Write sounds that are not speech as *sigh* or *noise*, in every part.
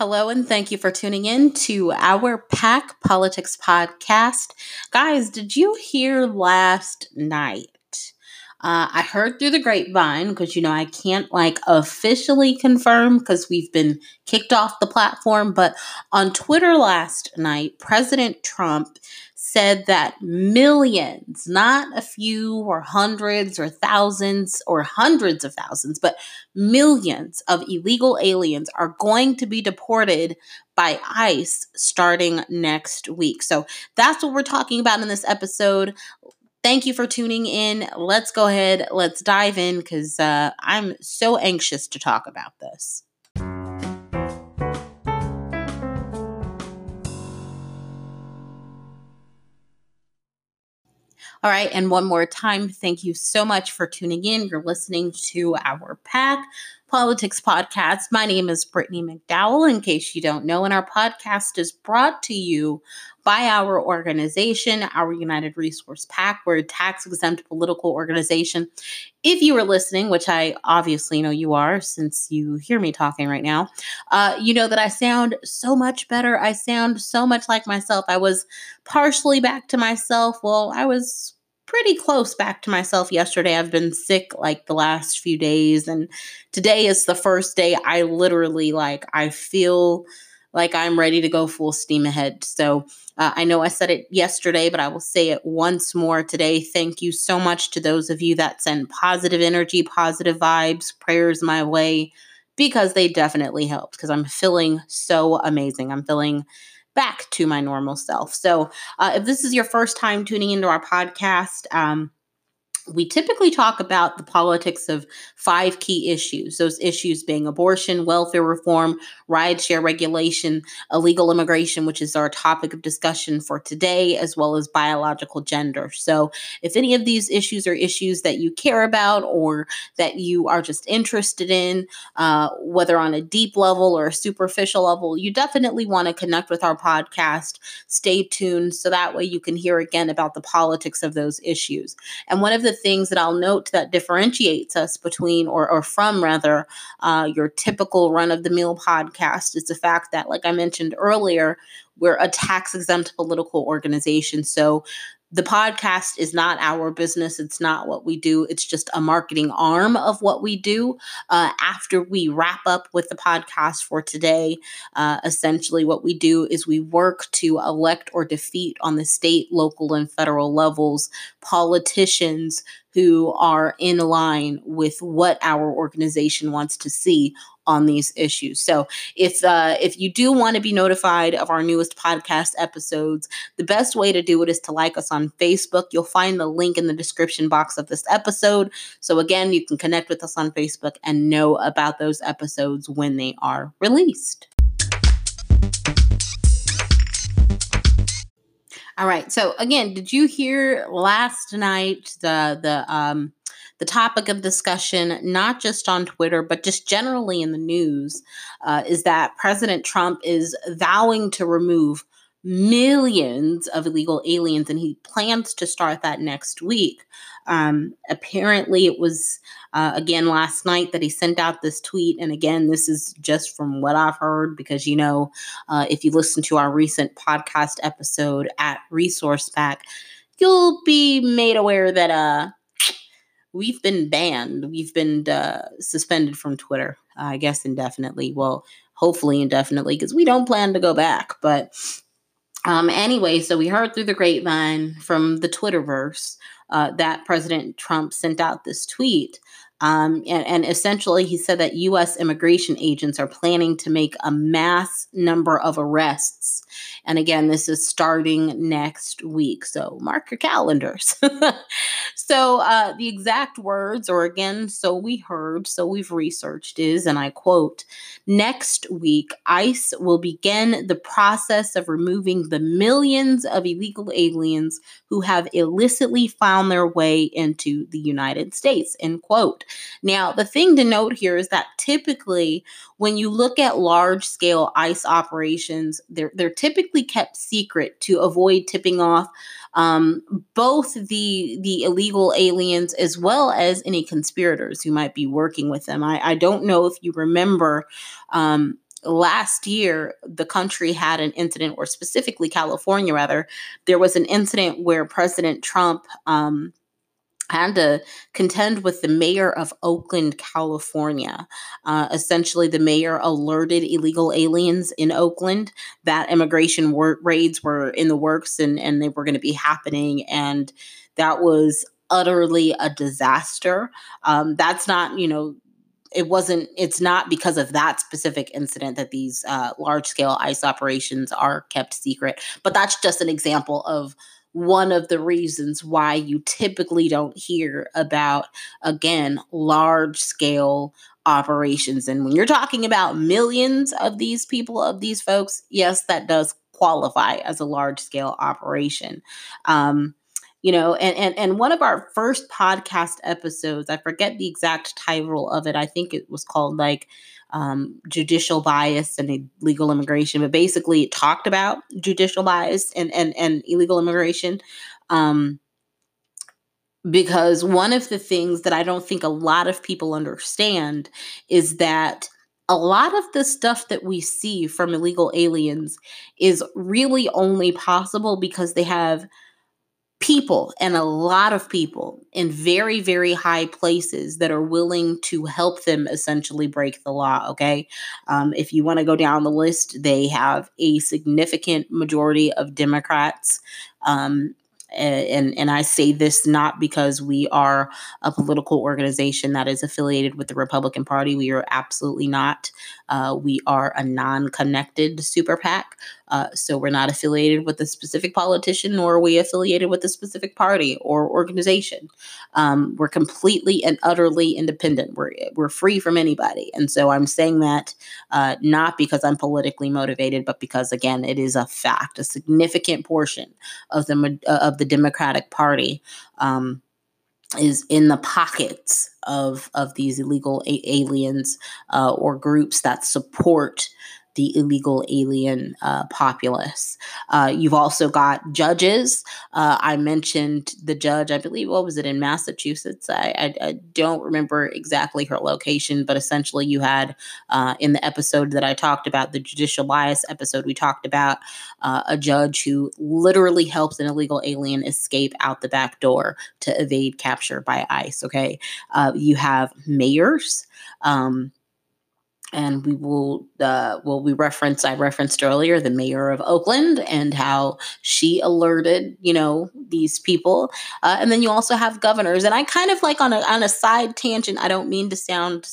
Hello, and thank you for tuning in to our PAC Politics podcast. Guys, did you hear last night? Uh, I heard through the grapevine because you know I can't like officially confirm because we've been kicked off the platform, but on Twitter last night, President Trump said that millions, not a few or hundreds or thousands or hundreds of thousands, but millions of illegal aliens are going to be deported by ICE starting next week. So that's what we're talking about in this episode. Thank you for tuning in. Let's go ahead, let's dive in because uh, I'm so anxious to talk about this. All right. And one more time, thank you so much for tuning in. You're listening to our PAC Politics Podcast. My name is Brittany McDowell, in case you don't know, and our podcast is brought to you by our organization, our United Resource PAC. We're a tax exempt political organization. If you are listening, which I obviously know you are since you hear me talking right now, uh, you know that I sound so much better. I sound so much like myself. I was partially back to myself. Well, I was pretty close back to myself yesterday. I've been sick like the last few days and today is the first day I literally like I feel like I'm ready to go full steam ahead. So uh, I know I said it yesterday, but I will say it once more today. Thank you so much to those of you that send positive energy, positive vibes, prayers my way because they definitely helped because I'm feeling so amazing. I'm feeling back to my normal self. So, uh, if this is your first time tuning into our podcast, um, we typically talk about the politics of five key issues those issues being abortion welfare reform rideshare regulation illegal immigration which is our topic of discussion for today as well as biological gender. So if any of these issues are issues that you care about or that you are just interested in uh, whether on a deep level or a superficial level you definitely want to connect with our podcast. Stay tuned so that way you can hear again about the politics of those issues. And one of the things that I'll note that differentiates us between or, or from rather uh, your typical run of the mill podcast is the fact that, like I mentioned earlier, we're a tax exempt political organization. So the podcast is not our business. It's not what we do. It's just a marketing arm of what we do. Uh, after we wrap up with the podcast for today, uh, essentially what we do is we work to elect or defeat on the state, local, and federal levels politicians who are in line with what our organization wants to see on these issues. So if uh, if you do want to be notified of our newest podcast episodes, the best way to do it is to like us on Facebook. You'll find the link in the description box of this episode. So again, you can connect with us on Facebook and know about those episodes when they are released. All right. So again, did you hear last night the the um the topic of discussion, not just on Twitter, but just generally in the news, uh, is that President Trump is vowing to remove millions of illegal aliens, and he plans to start that next week. Um, apparently, it was uh, again last night that he sent out this tweet. And again, this is just from what I've heard because, you know, uh, if you listen to our recent podcast episode at Resource PAC, you'll be made aware that uh, we've been banned. We've been uh, suspended from Twitter, I guess indefinitely. Well, hopefully indefinitely because we don't plan to go back. But um, anyway, so we heard through the grapevine from the Twitterverse uh, that President Trump sent out this tweet um, and, and, essentially, he said that U.S. immigration agents are planning to make a mass number of arrests. And again, this is starting next week. So mark your calendars. *laughs* so uh, the exact words, or again, so we heard, so we've researched, is, and I quote, next week, ICE will begin the process of removing the millions of illegal aliens who have illicitly found their way into the United States, end quote. Now, the thing to note here is that typically when you look at large scale ICE operations, they're, they're typically kept secret to avoid tipping off um, both the the illegal aliens as well as any conspirators who might be working with them. I, I don't know if you remember um, last year the country had an incident or specifically california rather there was an incident where president trump um, had to contend with the mayor of Oakland, California. Uh, essentially, the mayor alerted illegal aliens in Oakland that immigration wor- raids were in the works and, and they were going to be happening. And that was utterly a disaster. Um, that's not, you know, it wasn't it's not because of that specific incident that these uh, large scale ice operations are kept secret but that's just an example of one of the reasons why you typically don't hear about again large scale operations. And when you're talking about millions of these people of these folks yes that does qualify as a large scale operation. Um, you know and, and and one of our first podcast episodes i forget the exact title of it i think it was called like um, judicial bias and illegal immigration but basically it talked about judicial bias and and, and illegal immigration um, because one of the things that i don't think a lot of people understand is that a lot of the stuff that we see from illegal aliens is really only possible because they have people and a lot of people in very very high places that are willing to help them essentially break the law okay um, if you want to go down the list they have a significant majority of democrats um, and and I say this not because we are a political organization that is affiliated with the Republican Party. We are absolutely not. Uh, we are a non-connected super PAC, uh, so we're not affiliated with a specific politician, nor are we affiliated with a specific party or organization. Um, we're completely and utterly independent. We're we're free from anybody, and so I'm saying that uh, not because I'm politically motivated, but because again, it is a fact. A significant portion of the of the Democratic Party. Um, is in the pockets of of these illegal a- aliens uh, or groups that support the illegal alien uh, populace. Uh, you've also got judges. Uh, I mentioned the judge, I believe, what was it in Massachusetts? I, I, I don't remember exactly her location, but essentially, you had uh, in the episode that I talked about, the judicial bias episode, we talked about uh, a judge who literally helps an illegal alien escape out the back door to evade capture by ICE. Okay. You have mayors. Um, and we will uh, well we referenced i referenced earlier the mayor of oakland and how she alerted you know these people. Uh, and then you also have governors. And i kind of like on a on a side tangent i don't mean to sound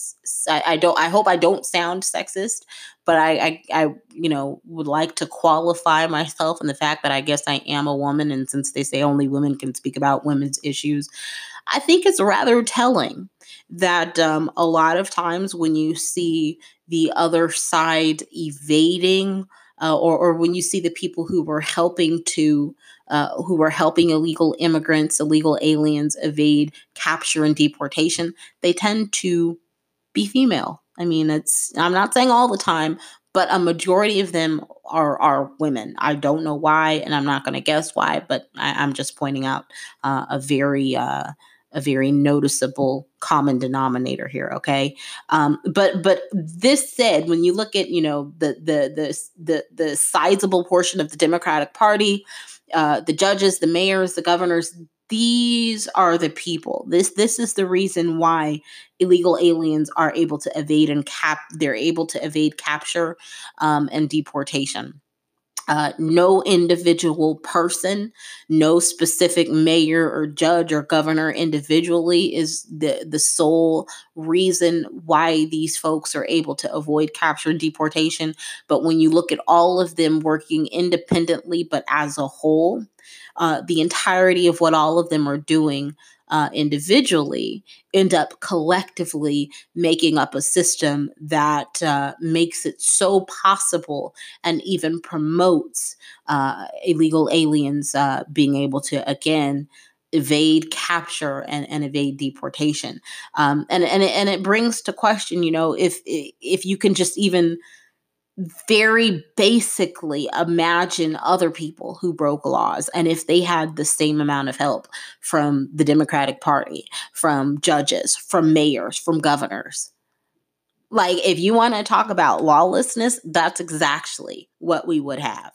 I, I don't i hope i don't sound sexist but I, I i you know would like to qualify myself in the fact that i guess i am a woman. And since they say only women can speak about women's issues i think it's rather telling that um, a lot of times when you see the other side evading, uh, or, or when you see the people who were helping to uh, who were helping illegal immigrants, illegal aliens evade capture and deportation, they tend to be female. I mean, it's I'm not saying all the time, but a majority of them are are women. I don't know why, and I'm not going to guess why, but I, am just pointing out uh, a very uh, a very noticeable common denominator here okay? Um, but but this said when you look at you know the the the the, the sizable portion of the democratic party uh, the judges the mayors the governors these are the people. This this is the reason why illegal aliens are able to evade and cap they're able to evade capture um, and deportation uh, no individual person, no specific mayor or judge or governor individually is the, the sole reason why these folks are able to avoid capture and deportation. But when you look at all of them working independently, but as a whole, uh, the entirety of what all of them are doing uh, individually end up collectively making up a system that uh, makes it so possible and even promotes uh, illegal aliens uh, being able to again evade capture and, and evade deportation. Um, and and it, and it brings to question you know if if you can just even very basically imagine other people who broke laws and if they had the same amount of help from the Democratic Party, from judges, from mayors, from governors. Like, if you want to talk about lawlessness, that's exactly what we would have.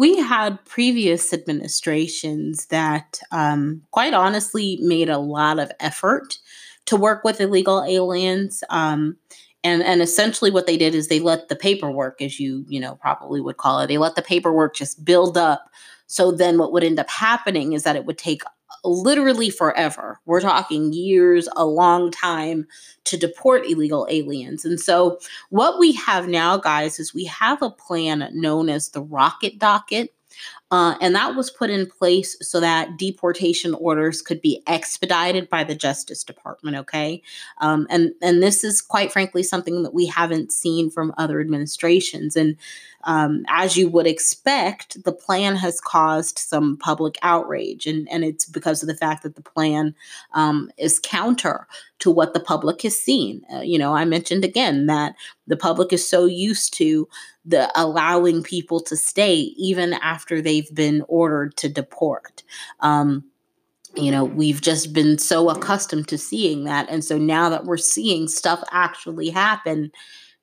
We had previous administrations that, um, quite honestly, made a lot of effort to work with illegal aliens. Um, and and essentially what they did is they let the paperwork as you you know probably would call it they let the paperwork just build up so then what would end up happening is that it would take literally forever. We're talking years, a long time to deport illegal aliens. And so, what we have now, guys, is we have a plan known as the Rocket Docket. Uh, and that was put in place so that deportation orders could be expedited by the Justice Department. Okay, um, and and this is quite frankly something that we haven't seen from other administrations. And um, as you would expect, the plan has caused some public outrage, and and it's because of the fact that the plan um, is counter to what the public has seen. Uh, you know, I mentioned again that the public is so used to the allowing people to stay even after they've been ordered to deport. Um, you know, we've just been so accustomed to seeing that. And so now that we're seeing stuff actually happen,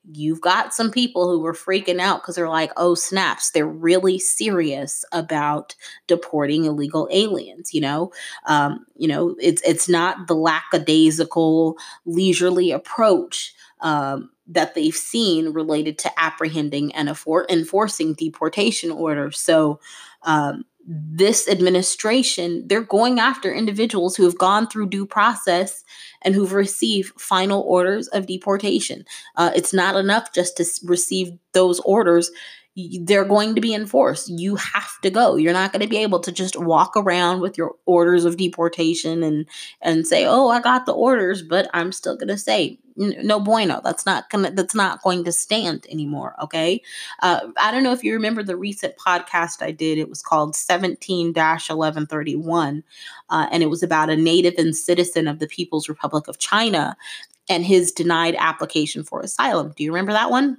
you've got some people who were freaking out because they're like, oh, snaps, they're really serious about deporting illegal aliens, you know? Um, you know, it's it's not the lackadaisical, leisurely approach um, that they've seen related to apprehending and enforcing deportation orders. So um, this administration, they're going after individuals who have gone through due process and who've received final orders of deportation. Uh, it's not enough just to receive those orders they're going to be enforced. You have to go. You're not going to be able to just walk around with your orders of deportation and and say, "Oh, I got the orders, but I'm still going to say no bueno." That's not gonna. That's not going to stand anymore. Okay. Uh, I don't know if you remember the recent podcast I did. It was called 17-1131, uh, and it was about a native and citizen of the People's Republic of China and his denied application for asylum. Do you remember that one?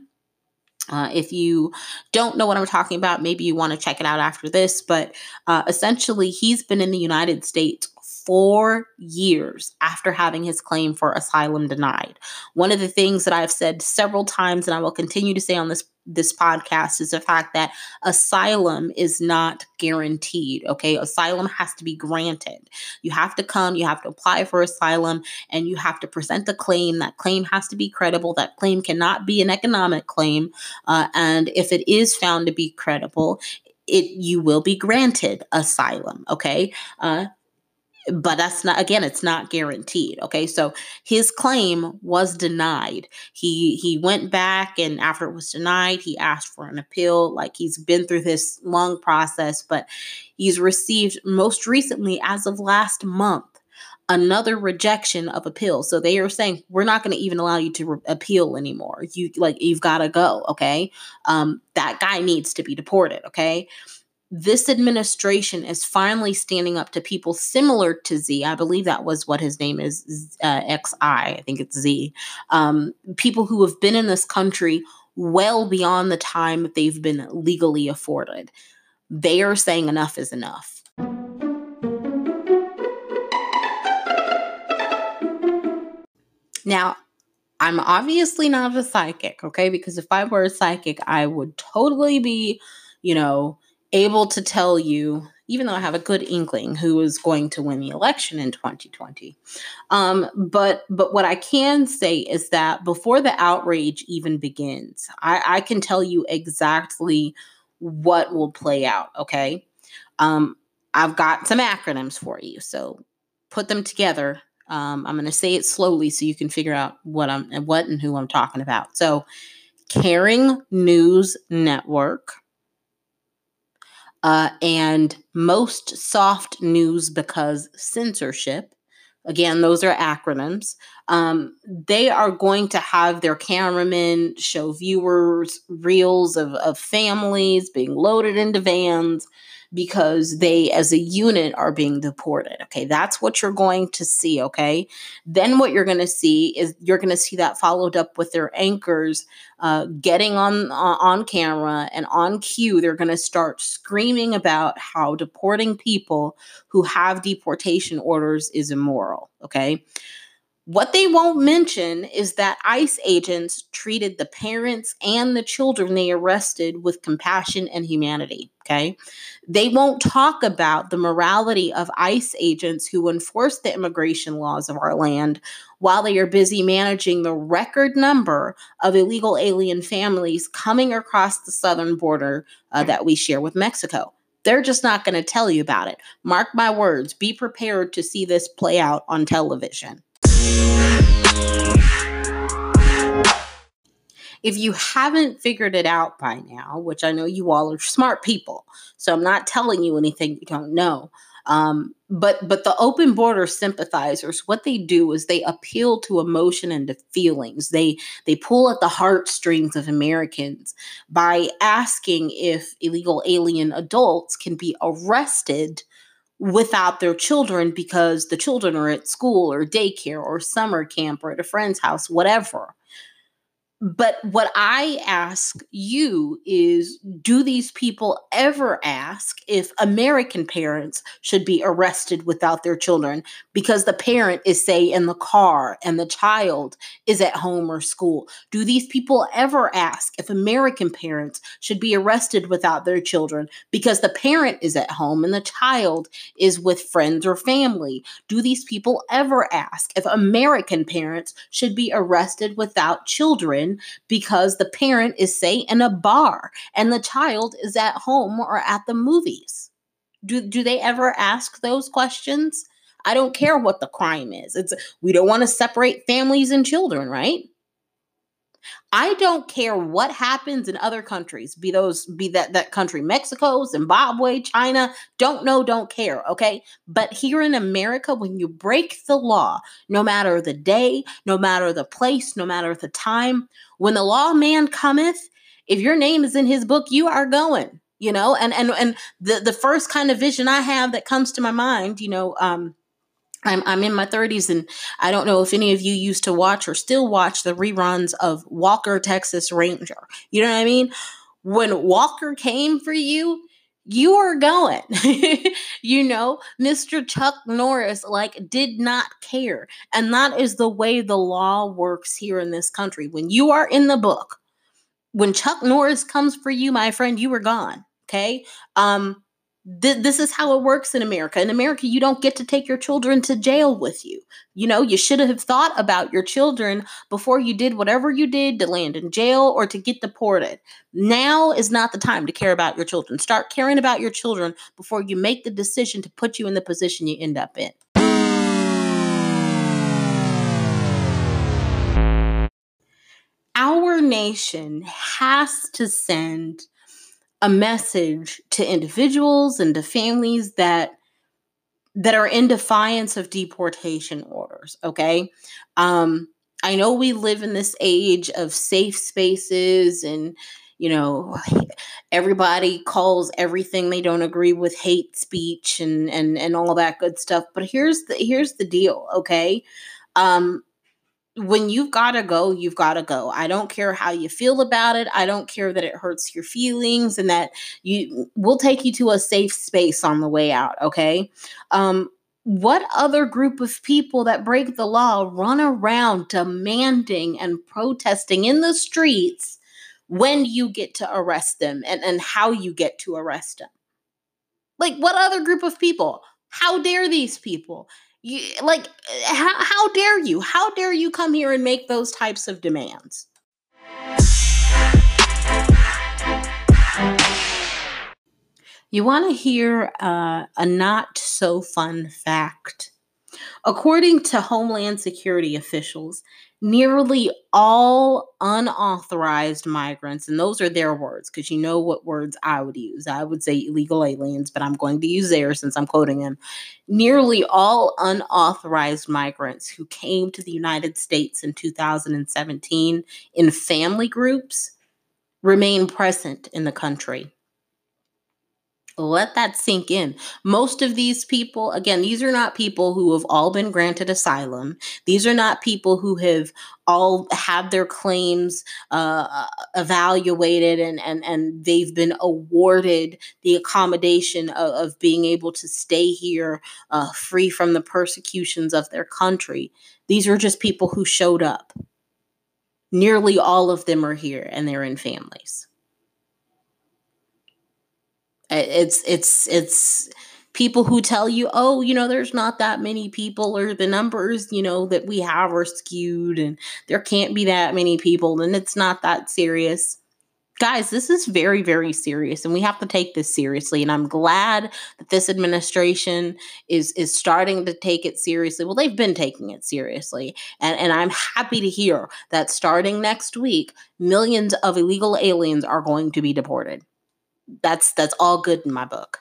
Uh, if you don't know what I'm talking about, maybe you want to check it out after this. But uh, essentially, he's been in the United States four years after having his claim for asylum denied. One of the things that I've said several times, and I will continue to say on this this podcast is the fact that asylum is not guaranteed. Okay. Asylum has to be granted. You have to come, you have to apply for asylum, and you have to present a claim. That claim has to be credible. That claim cannot be an economic claim. Uh, and if it is found to be credible, it you will be granted asylum. Okay. Uh, but that's not again it's not guaranteed okay? So his claim was denied. He he went back and after it was denied he asked for an appeal. Like he's been through this long process but he's received most recently as of last month another rejection of appeal. So they are saying we're not going to even allow you to re- appeal anymore. You like you've got to go okay? Um that guy needs to be deported okay this administration is finally standing up to people similar to Z. I believe that was what his name is, uh, XI. I think it's Z. Um, people who have been in this country well beyond the time they've been legally afforded. They are saying enough is enough. Now, I'm obviously not a psychic, okay? Because if I were a psychic, I would totally be, you know, able to tell you, even though I have a good inkling who is going to win the election in 2020. Um, but but what I can say is that before the outrage even begins, I, I can tell you exactly what will play out. Okay. Um, I've got some acronyms for you. So put them together. Um, I'm going to say it slowly so you can figure out what I'm and what and who I'm talking about. So, Caring News Network, uh, and most soft news because censorship. Again, those are acronyms. Um, they are going to have their cameramen show viewers reels of, of families being loaded into vans, because they, as a unit, are being deported. Okay, that's what you're going to see. Okay, then what you're going to see is you're going to see that followed up with their anchors uh, getting on uh, on camera and on cue. They're going to start screaming about how deporting people who have deportation orders is immoral. Okay. What they won't mention is that ICE agents treated the parents and the children they arrested with compassion and humanity. Okay. They won't talk about the morality of ICE agents who enforce the immigration laws of our land while they are busy managing the record number of illegal alien families coming across the southern border uh, that we share with Mexico. They're just not going to tell you about it. Mark my words, be prepared to see this play out on television. If you haven't figured it out by now, which I know you all are smart people, so I'm not telling you anything you don't know. Um, but but the open border sympathizers, what they do is they appeal to emotion and to feelings. They they pull at the heartstrings of Americans by asking if illegal alien adults can be arrested without their children because the children are at school or daycare or summer camp or at a friend's house, whatever. But what I ask you is do these people ever ask if American parents should be arrested without their children because the parent is, say, in the car and the child is at home or school? Do these people ever ask if American parents should be arrested without their children because the parent is at home and the child is with friends or family? Do these people ever ask if American parents should be arrested without children? Because the parent is, say, in a bar and the child is at home or at the movies? Do, do they ever ask those questions? I don't care what the crime is. It's we don't want to separate families and children, right? I don't care what happens in other countries, be those be that that country Mexico, Zimbabwe, China, don't know, don't care, okay? But here in America when you break the law, no matter the day, no matter the place, no matter the time, when the lawman cometh, if your name is in his book, you are going, you know? And and and the the first kind of vision I have that comes to my mind, you know, um I'm I'm in my 30s and I don't know if any of you used to watch or still watch the reruns of Walker Texas Ranger. You know what I mean? When Walker came for you, you were going. *laughs* you know, Mr. Chuck Norris like did not care. And that is the way the law works here in this country. When you are in the book, when Chuck Norris comes for you, my friend, you are gone. Okay? Um th- this is how it works in America. In America, you don't get to take your children to jail with you. You know, you should have thought about your children before you did whatever you did to land in jail or to get deported. Now is not the time to care about your children. Start caring about your children before you make the decision to put you in the position you end up in. Our nation has to send a message to individuals and to families that that are in defiance of deportation orders okay? Um i know we live in this age of safe spaces and you know everybody calls everything they don't agree with hate speech and and and all that good stuff but here's the here's the deal okay? Um when you've got to go, you've got to go. I don't care how you feel about it. I don't care that it hurts your feelings and that you will take you to a safe space on the way out, okay? Um what other group of people that break the law run around demanding and protesting in the streets when you get to arrest them and, and how you get to arrest them? Like, what other group of people? How dare these people? You, like, how, how dare you? How dare you come here and make those types of demands? You want to hear uh, a not so fun fact? According to Homeland Security officials, nearly all unauthorized migrants, and those are their words, because you know what words I would use. I would say illegal aliens, but I'm going to use theirs since I'm quoting them. Nearly all unauthorized migrants who came to the United States in 2017 in family groups remain present in the country. Let that sink in. Most of these people, again, these are not people who have all been granted asylum. These are not people who have all had their claims uh, evaluated and, and, and they've been awarded the accommodation of, of being able to stay here uh, free from the persecutions of their country. These are just people who showed up. Nearly all of them are here and they're in families. It's it's it's people who tell you, oh, you know, there's not that many people, or the numbers, you know, that we have are skewed, and there can't be that many people, and it's not that serious. Guys, this is very, very serious, and we have to take this seriously. And I'm glad that this administration is is starting to take it seriously. Well, they've been taking it seriously, and and I'm happy to hear that starting next week, millions of illegal aliens are going to be deported that's that's all good in my book.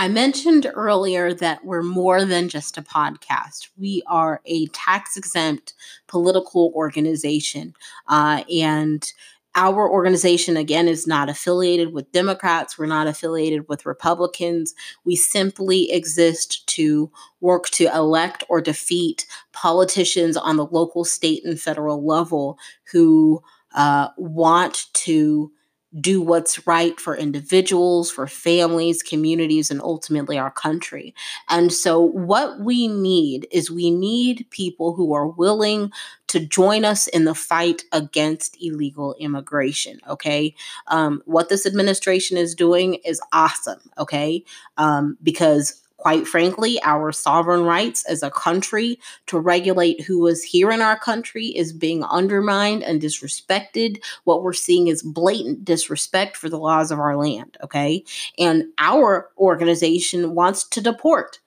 I mentioned earlier that we're more than just a podcast. We are a tax exempt political organization. Uh, and our organization, again, is not affiliated with Democrats. We're not affiliated with Republicans. We simply exist to work to elect or defeat politicians on the local, state, and federal level who uh, want to do what's right for individuals, for families, communities, and ultimately our country. And so, what we need is we need people who are willing to join us in the fight against illegal immigration. Okay. Um, what this administration is doing is awesome. Okay. Um, because quite frankly, our sovereign rights as a country to regulate who is here in our country is being undermined and disrespected. What we're seeing is blatant disrespect for the laws of our land, okay? And our organization wants to deport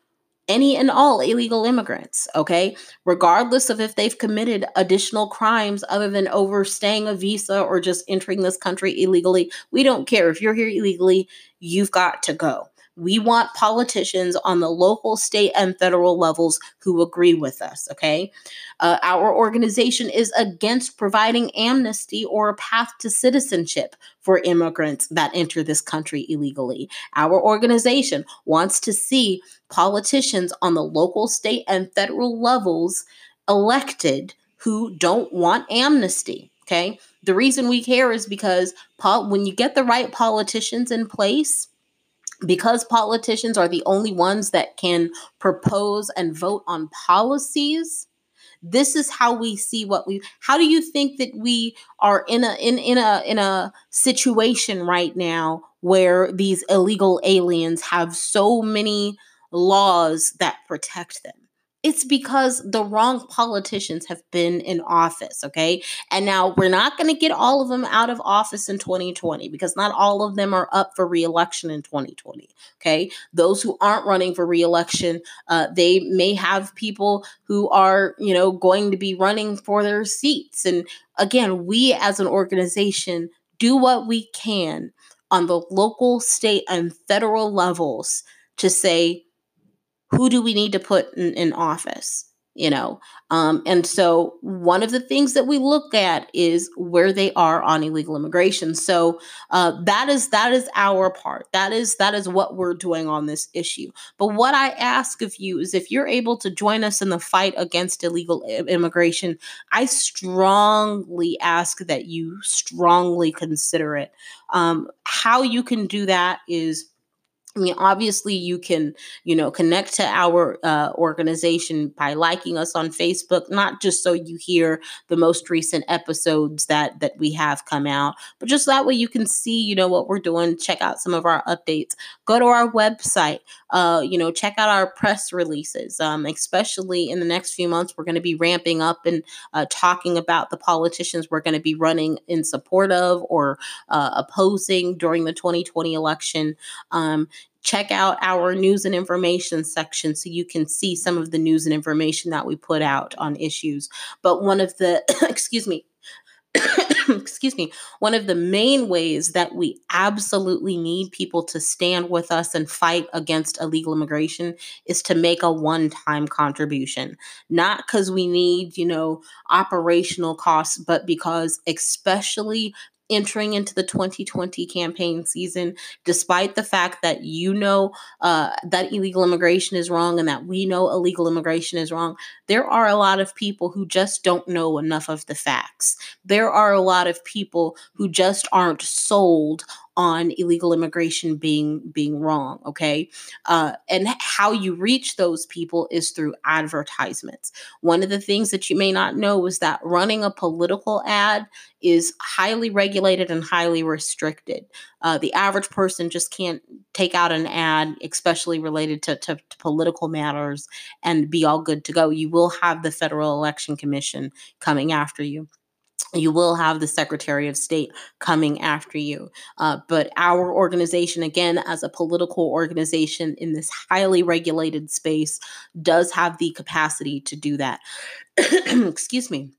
any and all illegal immigrants, okay? Regardless of if they've committed additional crimes other than overstaying a visa or just entering this country illegally. We don't care. If you're here illegally, you've got to go. We want politicians on the local, state, and federal levels who agree with us, okay? Uh, our organization is against providing amnesty or a path to citizenship for immigrants that enter this country illegally. Our organization wants to see politicians on the local, state, and federal levels elected who don't want amnesty. Okay. The reason we care is because when you get the right politicians in place, because politicians are the only ones that can propose and vote on policies this is how we see what we how do you think that we are in a in in a in a situation right now where these illegal aliens have so many laws that protect them it's because the wrong politicians have been in office, okay? And now we're not going to get all of them out of office in 2020 because not all of them are up for reelection in 2020, okay? Those who aren't running for reelection, uh, they may have people who are, you know, going to be running for their seats. And again, we as an organization do what we can on the local, state, and federal levels to say, who do we need to put in, in office? you know? Um, and so one of the things that we look at is where they are on illegal immigration. So uh, that is that is our part. That is that is what we're doing on this issue. But what i ask of you is if you're able to join us in the fight against illegal immigration i strongly ask that you strongly consider it. Um, how you can do that is I mean, obviously, you can, you know, connect to our uh, organization by liking us on Facebook, not just so you hear the most recent episodes that that we have come out, but just that way you can see, you know, what we're doing. Check out some of our updates. Go to our website. Uh, you know, check out our press releases. Um, especially in the next few months, we're going to be ramping up and uh, talking about the politicians we're going to be running in support of or uh, opposing during the 2020 election. Um, check out our news and information section so you can see some of the news and information that we put out on issues. But one of the, *coughs* excuse me, *coughs* excuse me, one of the main ways that we absolutely need people to stand with us and fight against illegal immigration is to make a one time contribution. Not because we need, you know, operational costs, but because, especially entering into the 2020 campaign season, despite the fact that you know uh, that illegal immigration is wrong and that we know illegal immigration is wrong, there are a lot of people who just don't know enough of the facts. There are a lot of people who just aren't sold on illegal immigration being being wrong okay? Uh, and how you reach those people is through advertisements. One of the things that you may not know is that running a political ad is highly regulated and highly restricted. Uh, the average person just can't take out an ad especially related to, to, to political matters and be all good to go. You will have the federal election commission coming after you you will have the Secretary of State coming after you. Uh, but our organization, again, as a political organization in this highly regulated space, does have the capacity to do that. *clears throat* Excuse me.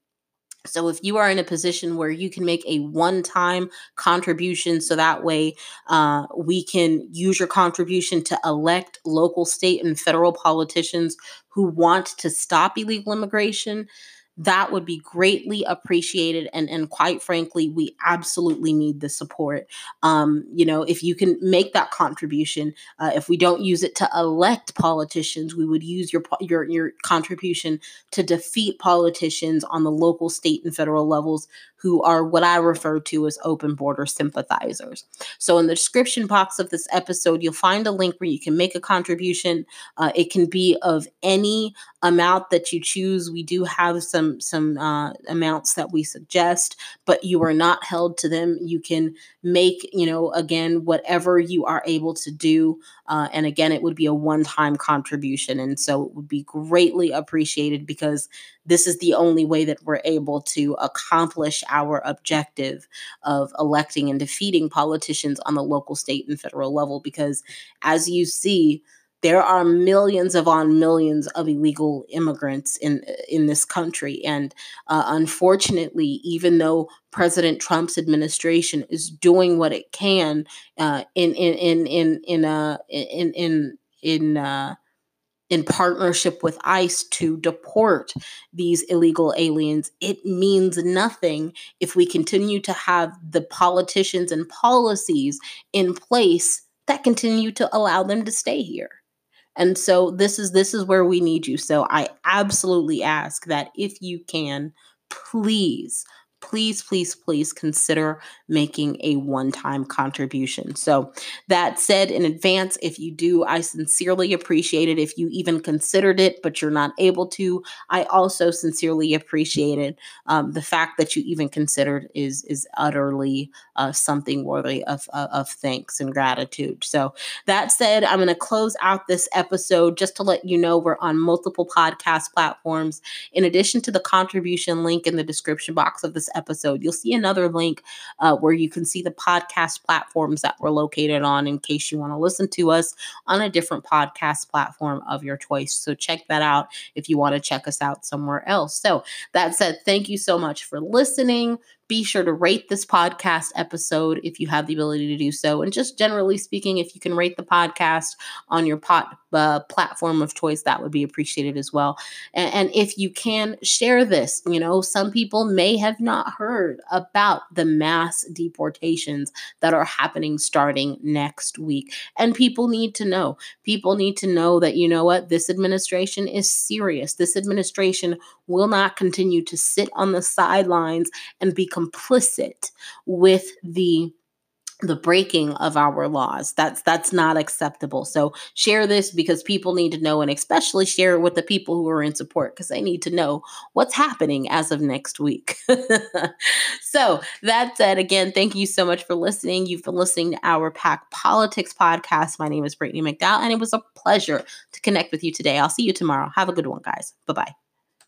So, if you are in a position where you can make a one time contribution, so that way uh, we can use your contribution to elect local, state, and federal politicians who want to stop illegal immigration, that would be greatly appreciated and and quite frankly we absolutely need the support. Um you know if you can make that contribution uh, if we don't use it to elect politicians we would use your your your contribution to defeat politicians on the local state and federal levels who are what I refer to as open border sympathizers. So, in the description box of this episode, you'll find a link where you can make a contribution. Uh, it can be of any amount that you choose. We do have some some uh, amounts that we suggest, but you are not held to them. You can make, you know, again, whatever you are able to do. Uh, and again, it would be a one time contribution. And so it would be greatly appreciated because this is the only way that we're able to accomplish our objective of electing and defeating politicians on the local, state, and federal level. Because as you see, there are millions of on millions of illegal immigrants in in this country and uh, unfortunately even though president trump's administration is doing what it can uh, in in in in in uh, in in in uh, in partnership with ICE to deport these illegal aliens, it means nothing if we continue to have the politicians and policies in place that continue to allow them to stay here. And so this is this is where we need you. So I absolutely ask that if you can please please, please, please consider making a one time contribution. So, that said, in advance, if you do, I sincerely appreciate it. If you even considered it, but you're not able to, I also sincerely appreciate it. Um, the fact that you even considered is is utterly uh, something worthy of, of, of thanks and gratitude. So, that said, I'm going to close out this episode just to let you know we're on multiple podcast platforms. In addition to the contribution link in the description box of this episode. You'll see another link uh, where you can see the podcast platforms that we're located on in case you want to listen to us on a different podcast platform of your choice. So check that out if you want to check us out somewhere else. So that said, thank you so much for listening. Be sure to rate this podcast episode if you have the ability to do so. And just generally speaking, if you can rate the podcast on your pot, uh, platform of choice, that would be appreciated as well. And, and if you can share this, you know, some people may have not heard about the mass deportations that are happening starting next week. And people need to know. People need to know that, you know what, this administration is serious. This administration will not continue to sit on the sidelines and be complicit with the the breaking of our laws. That's that's not acceptable. So share this because people need to know and especially share it with the people who are in support because they need to know what's happening as of next week. *laughs* So that said again thank you so much for listening. You've been listening to our PAC politics podcast. My name is brittany mcdowell and it was a pleasure to connect with you today. I'll see you tomorrow. Have a good one guys. Bye bye